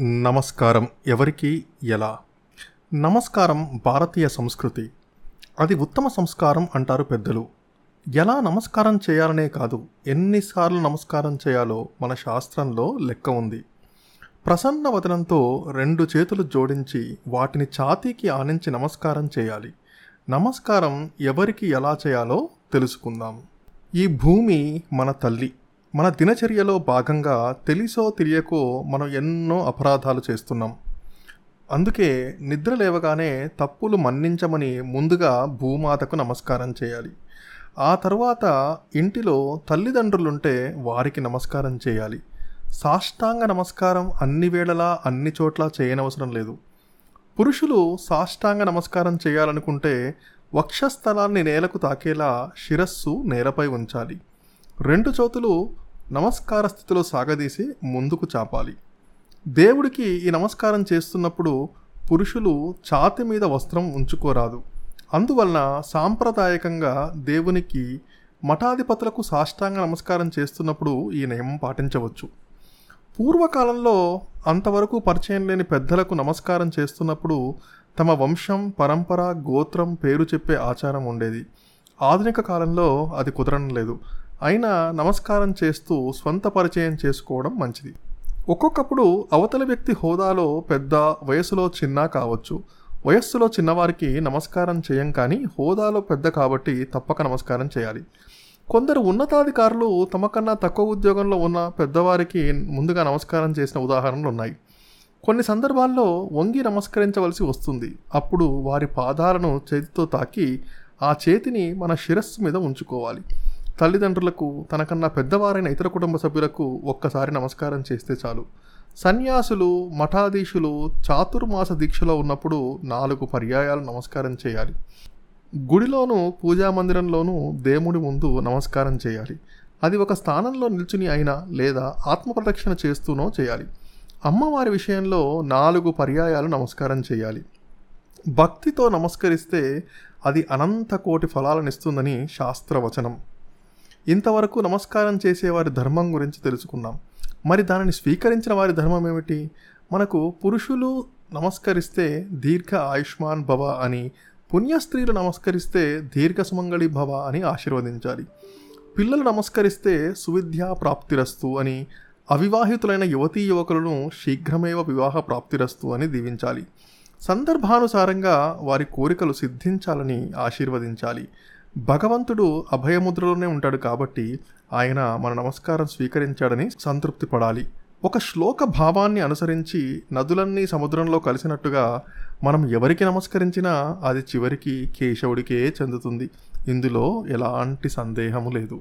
నమస్కారం ఎవరికి ఎలా? నమస్కారం భారతీయ సంస్కృతి. అది ఉత్తమ సంస్కారం అంటారు పెద్దలు. ఎలా నమస్కారం చేయాలనే కాదు ఎన్నిసార్లు నమస్కారం చేయాలో మన శాస్త్రంలో లెక్క ఉంది. ప్రసన్న వదనంతో రెండు చేతులు జోడించి వాటిని ఛాతీకి ఆనించి నమస్కారం చేయాలి. నమస్కారం ఎవరికి ఎలా చేయాలో తెలుసుకుందాం. ఈ భూమి మన తల్లి. మన దినచర్యలో భాగంగా తెలిసో తెలియకో మనం ఎన్నో అపరాధాలు చేస్తున్నాం. అందుకే నిద్ర లేవగానే తప్పులు మన్నించమని ముందుగా భూమాతకు నమస్కారం చేయాలి. ఆ తర్వాత ఇంటిలో తల్లిదండ్రులుంటే వారికి నమస్కారం చేయాలి. సాష్టాంగ నమస్కారం అన్ని వేళలా అన్ని చోట్ల చేయనవసరం లేదు. పురుషులు సాష్టాంగ నమస్కారం చేయాలనుకుంటే వక్షస్థలాన్ని నేలకు తాకేలా శిరస్సు నేలపై ఉంచాలి. రెండు చేతులు నమస్కార స్థితిలో సాగదీసి ముందుకు చాపాలి. దేవుడికి ఈ నమస్కారం చేస్తున్నప్పుడు పురుషులు ఛాతి మీద వస్త్రం ఉంచుకోరాదు. అందువలన సాంప్రదాయకంగా దేవునికి మఠాధిపతులకు సాష్టాంగ నమస్కారం చేస్తున్నప్పుడు ఈ నియమం పాటించవచ్చు. పూర్వకాలంలో అంతవరకు పరిచయం లేని పెద్దలకు నమస్కారం చేస్తున్నప్పుడు తమ వంశం పరంపర గోత్రం పేరు చెప్పే ఆచారం ఉండేది. ఆధునిక కాలంలో అది కుదరడం లేదు. అయినా నమస్కారం చేస్తూ స్వంత పరిచయం చేసుకోవడం మంచిది. ఒక్కొక్కప్పుడు అవతల వ్యక్తి హోదాలో పెద్ద వయసులో చిన్న కావచ్చు. వయస్సులో చిన్నవారికి నమస్కారం చేయం కానీ హోదాలో పెద్ద కాబట్టి తప్పక నమస్కారం చేయాలి. కొందరు ఉన్నతాధికారులు తమ కన్నా తక్కువ ఉద్యోగంలో ఉన్న పెద్దవారికి ముందుగా నమస్కారం చేసిన ఉదాహరణలు ఉన్నాయి. కొన్ని సందర్భాల్లో వంగి నమస్కరించవలసి వస్తుంది. అప్పుడు వారి పాదాలను చేతితో తాకి ఆ చేతిని మన శిరస్సు మీద ఉంచుకోవాలి. తల్లిదండ్రులకు తనకన్నా పెద్దవారైన ఇతర కుటుంబ సభ్యులకు ఒక్కసారి నమస్కారం చేస్తే చాలు. సన్యాసులు మఠాధీశులు చాతుర్మాస దీక్షలో ఉన్నప్పుడు నాలుగు పర్యాయాలు నమస్కారం చేయాలి. గుడిలోనూ పూజా మందిరంలోనూ దేవుడి ముందు నమస్కారం చేయాలి. అది ఒక స్థానంలో నిల్చుని అయినా లేదా ఆత్మప్రదక్షిణ చేస్తూనో చేయాలి. అమ్మవారి విషయంలో నాలుగు పర్యాయాలు నమస్కారం చేయాలి. భక్తితో నమస్కరిస్తే అది అనంత కోటి ఫలాలనిస్తుందని శాస్త్రవచనం. ఇంతవరకు నమస్కారం చేసేవారి ధర్మం గురించి తెలుసుకున్నాం. మరి దానిని స్వీకరించిన వారి ధర్మం ఏమిటి? మనకు పురుషులు నమస్కరిస్తే దీర్ఘ ఆయుష్మాన్ భవ అని పుణ్య స్త్రీలు నమస్కరిస్తే దీర్ఘ సుమంగళి భవ అని ఆశీర్వదించాలి. పిల్లలు నమస్కరిస్తే సువిద్యా ప్రాప్తిరస్తు అని అవివాహితులైన యువతీ యువకులను శీఘ్రమేవ వివాహ ప్రాప్తిరస్తు అని దీవించాలి. సందర్భానుసారంగా వారి కోరికలు సిద్ధించాలని ఆశీర్వదించాలి. భగవంతుడు అభయముద్రలోనే ఉంటాడు కాబట్టి ఆయన మన నమస్కారం స్వీకరించాడని సంతృప్తి పడాలి. ఒక శ్లోక భావాన్ని అనుసరించి నదులన్నీ సముద్రంలో కలిసినట్టుగా మనం ఎవరికి నమస్కరించినా అది చివరికి కేశవుడికే చెందుతుంది. ఇందులో ఎలాంటి సందేహము లేదు.